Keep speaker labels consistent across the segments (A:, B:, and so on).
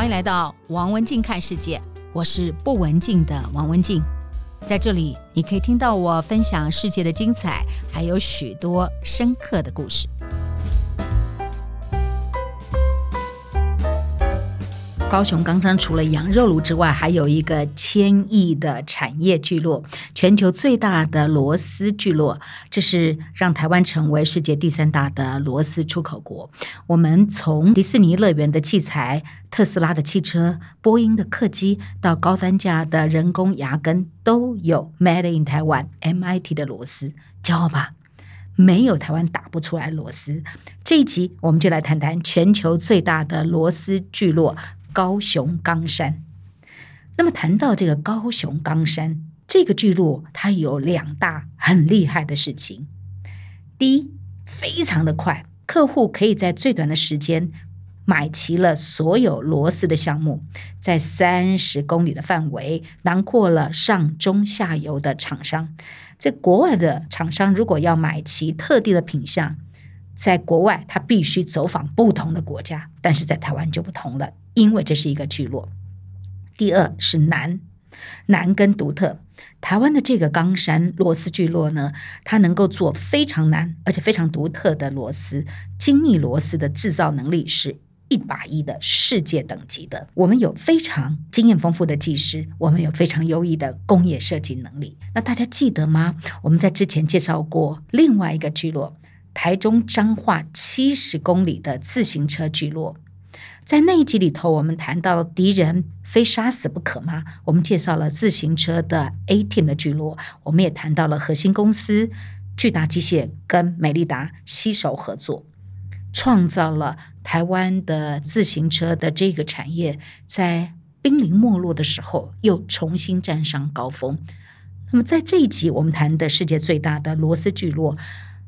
A: 欢迎来到王文静看世界，我是不文静的王文静，在这里你可以听到我分享世界的精彩，还有许多深刻的故事。高雄冈山除了羊肉炉之外，还有一个千亿的产业聚落，全球最大的螺丝聚落，这是让台湾成为世界第三大的螺丝出口国。我们从迪士尼乐园的器材、特斯拉的汽车、波音的客机，到高单价的人工牙根，都有 Made in Taiwan MIT 的螺丝，骄傲吧？没有台湾打不出来螺丝。这一集我们就来谈谈全球最大的螺丝聚落。高雄冈山，那么谈到这个高雄冈山这个聚落，它有两大很厉害的事情。第一，非常的快，客户可以在最短的时间买齐了所有螺丝的项目，在三十公里的范围囊括了上中下游的厂商。在国外的厂商如果要买齐特定的品项，在国外他必须走访不同的国家，但是在台湾就不同了。因为这是一个聚落。第二是难，难跟独特。台湾的这个冈山螺丝聚落呢，它能够做非常难而且非常独特的螺丝，精密螺丝的制造能力是一把一的世界等级的。我们有非常经验丰富的技师，我们有非常优异的工业设计能力。那大家记得吗？我们在之前介绍过另外一个聚落，台中彰化七十公里的自行车聚落。在那一集里头，我们谈到敌人非杀死不可吗？我们介绍了自行车的 A Team 的聚落，我们也谈到了核心公司巨大机械跟美利达携手合作，创造了台湾的自行车的这个产业，在濒临没落的时候又重新站上高峰。那么在这一集，我们谈的世界最大的螺丝聚落，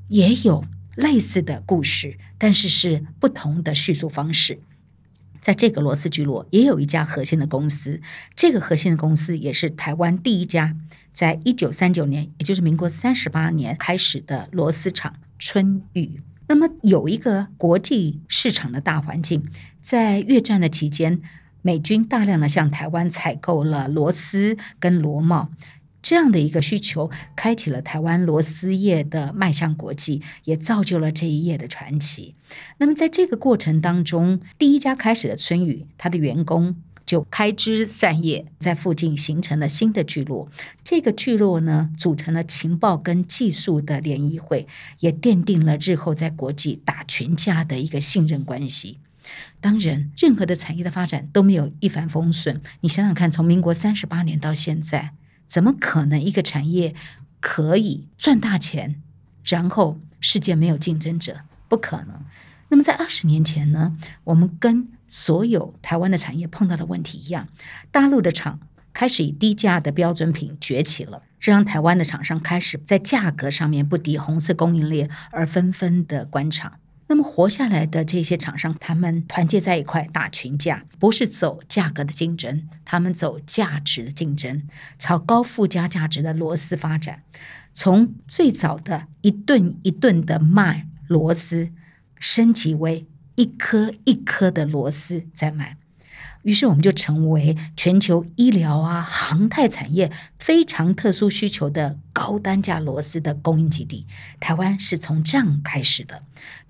A: 也有类似的故事，但是是不同的叙述方式。在这个螺丝聚落也有一家核心的公司，这个核心的公司也是台湾第一家，在一九三九年，也就是民国三十八年开始的螺丝厂春雨。那么有一个国际市场的大环境，在越战的期间，美军大量的向台湾采购了螺丝跟螺帽。这样的一个需求，开启了台湾螺丝业的迈向国际，也造就了这一页的传奇。那么，在这个过程当中，第一家开始的春雨，他的员工就开枝散叶，在附近形成了新的聚落。这个聚落呢，组成了情报跟技术的联谊会，也奠定了日后在国际打群架的一个信任关系。当然，任何的产业的发展都没有一帆风顺。你想想看，从民国三十八年到现在。怎么可能一个产业可以赚大钱，然后世界没有竞争者？不可能。那么在二十年前呢，我们跟所有台湾的产业碰到的问题一样，大陆的厂开始以低价的标准品崛起了，这让台湾的厂商开始在价格上面不敌红色供应链，而纷纷的关厂。那么活下来的这些厂商，他们团结在一块打群架，不是走价格的竞争，他们走价值的竞争，朝高附加价值的螺丝发展。从最早的一吨一吨的卖螺丝，升级为一颗一颗的螺丝在卖。于是我们就成为全球医疗啊、航太产业非常特殊需求的高单价螺丝的供应基地。台湾是从这样开始的。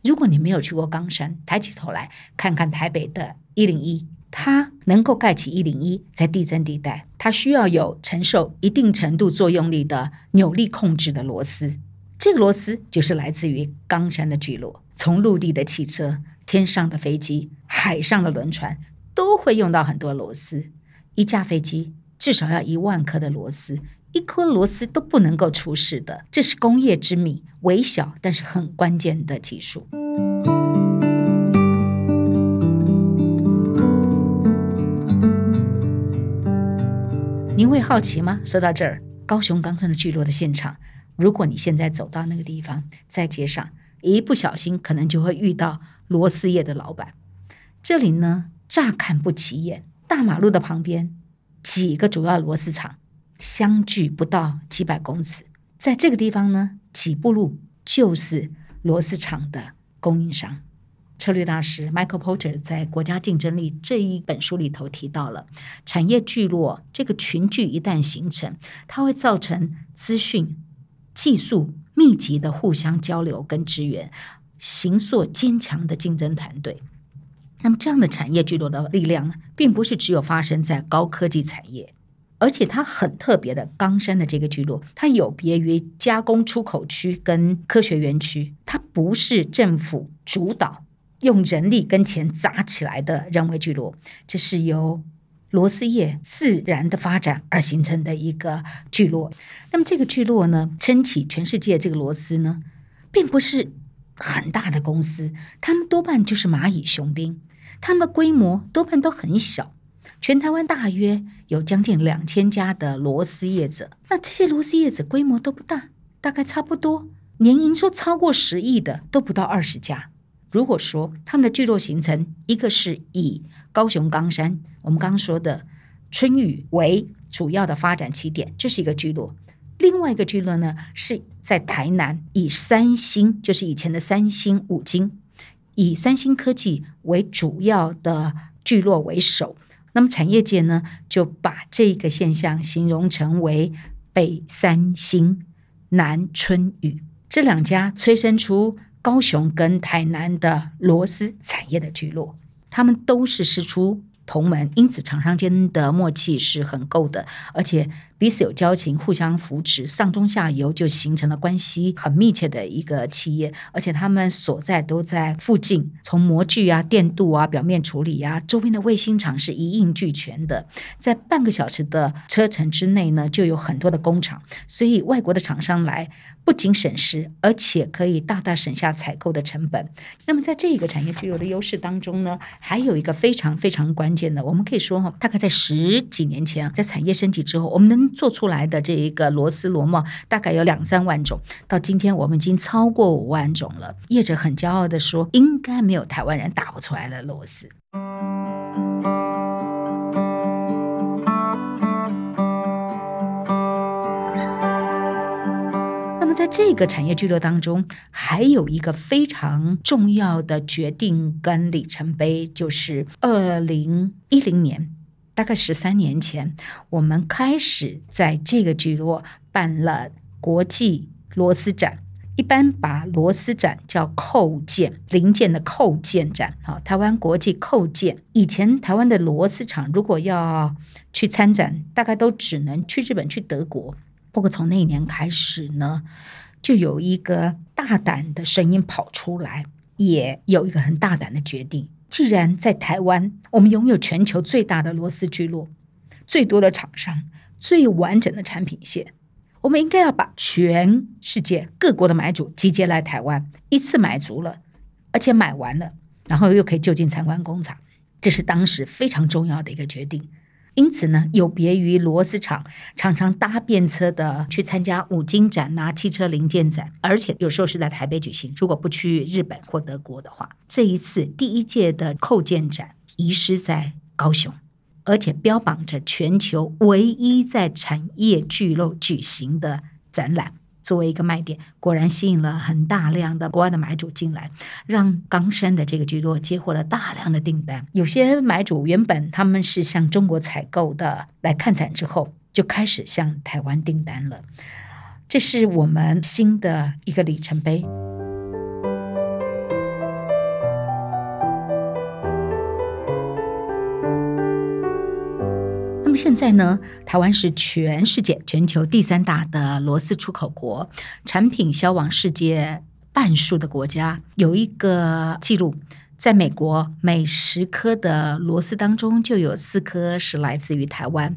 A: 如果你没有去过冈山，抬起头来看看台北的一零一，它能够盖起一零一，在地震地带，它需要有承受一定程度作用力的扭力控制的螺丝。这个螺丝就是来自于冈山的聚落，从陆地的汽车、天上的飞机、海上的轮船。都会用到很多螺丝，一架飞机至少要一万颗的螺丝，一颗螺丝都不能够出事的，这是工业之谜，微小但是很关键的技术。您会好奇吗？说到这儿，高雄冈山的聚落的现场，如果你现在走到那个地方，在街上一不小心，可能就会遇到螺丝业的老板。这里呢？乍看不起眼，大马路的旁边几个主要螺丝厂相距不到几百公尺，在这个地方呢，几步路就是螺丝厂的供应商。策略大师 Michael Porter 在《国家竞争力》这一本书里头提到了，产业聚落这个群聚一旦形成，它会造成资讯、技术密集的互相交流跟支援，形塑坚强的竞争团队。那么，这样的产业聚落的力量呢，并不是只有发生在高科技产业，而且它很特别的。冈山的这个聚落，它有别于加工出口区跟科学园区，它不是政府主导、用人力跟钱砸起来的人为聚落，这是由螺丝业自然的发展而形成的一个聚落。那么，这个聚落呢，撑起全世界这个螺丝呢，并不是很大的公司，他们多半就是蚂蚁雄兵。他们的规模多半都很小，全台湾大约有将近两千家的螺丝业者。那这些螺丝业者规模都不大，大概差不多年营收超过十亿的都不到二十家。如果说他们的聚落形成，一个是以高雄冈山，我们刚刚说的春雨为主要的发展起点，这是一个聚落；另外一个聚落呢，是在台南，以三星，就是以前的三星五金。以三星科技为主要的聚落为首，那么产业界呢，就把这个现象形容成为北三星、南春雨这两家催生出高雄跟台南的螺丝产业的聚落，他们都是师出同门，因此厂商间的默契是很够的，而且彼此有交情，互相扶持，上中下游就形成了关系很密切的一个企业，而且他们所在都在附近，从模具啊、电镀啊、表面处理啊，周边的卫星厂是一应俱全的，在半个小时的车程之内呢，就有很多的工厂，所以外国的厂商来不仅省时，而且可以大大省下采购的成本。那么在这个产业聚落的优势当中呢，还有一个非常非常关键我们可以说哈，大概在十几年前，在产业升级之后，我们能做出来的这一个螺丝螺帽大概有两三万种，到今天我们已经超过五万种了。业者很骄傲的说，应该没有台湾人打不出来的螺丝。这个产业聚落当中，还有一个非常重要的决定跟里程碑，就是二零一零年。大概十三年前，我们开始在这个聚落办了国际螺丝展。一般把螺丝展叫扣件零件的扣件展。好，台湾国际扣件。以前台湾的螺丝厂如果要去参展，大概都只能去日本、去德国。不过从那一年开始呢，就有一个大胆的声音跑出来，也有一个很大胆的决定。既然在台湾，我们拥有全球最大的螺丝聚落，最多的厂商，最完整的产品线，我们应该要把全世界各国的买主集结来台湾，一次买足了，而且买完了，然后又可以就近参观工厂，这是当时非常重要的一个决定。因此呢，有别于螺丝厂常常搭便车的去参加五金展呐、汽车零件展，而且有时候是在台北举行。如果不去日本或德国的话，这一次第一届的扣件展遗失在高雄，而且标榜着全球唯一在产业聚落举行的展览。作为一个卖点，果然吸引了很大量的国外的买主进来，让冈山的这个居多接获了大量的订单。有些买主原本他们是向中国采购的，来看展之后就开始向台湾订单了。这是我们新的一个里程碑。么现在呢，台湾是全世界全球第三大的螺丝出口国，产品销往世界半数的国家。有一个记录，在美国每十颗的螺丝当中就有四颗是来自于台湾。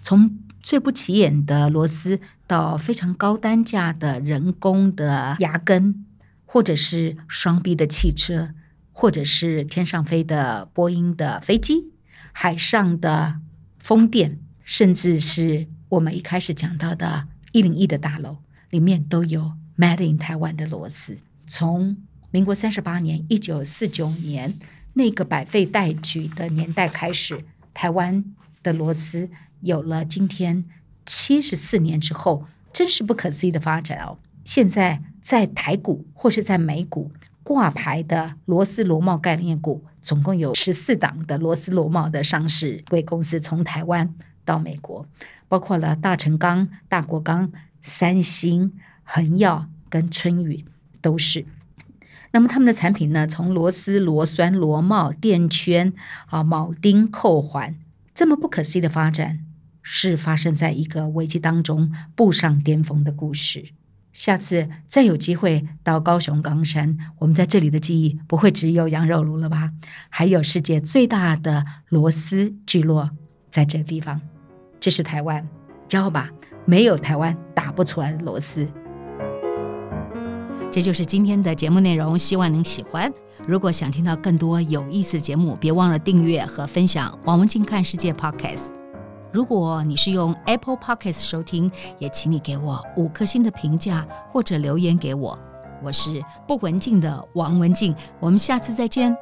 A: 从最不起眼的螺丝到非常高单价的人工的牙根，或者是双臂的汽车，或者是天上飞的波音的飞机，海上的。风电，甚至是我们一开始讲到的一零一的大楼，里面都有 Made in 台湾的螺丝。从民国三十八年，一九四九年那个百废待举的年代开始，台湾的螺丝有了今天七十四年之后，真是不可思议的发展哦。现在在台股或是在美股，挂牌的螺丝螺帽概念股，总共有十四档的螺丝螺帽的上市贵公司从台湾到美国，包括了大成钢、大国钢、三星、恒耀跟春雨都是。那么他们的产品呢，从螺丝、螺栓、螺帽、垫圈啊、铆钉、扣环，这么不可思议的发展，是发生在一个危机当中步上巅峰的故事。下次再有机会到高雄冈山，我们在这里的记忆不会只有羊肉炉了吧？还有世界最大的螺丝聚落在这个地方，这是台湾，骄傲吧？没有台湾打不出来的螺丝。这就是今天的节目内容，希望您喜欢。如果想听到更多有意思的节目，别忘了订阅和分享王文静看世界 Podcast。如果你是用 Apple Podcast 收听，也请你给我五颗星的评价或者留言给我。我是不文静的王文静，我们下次再见。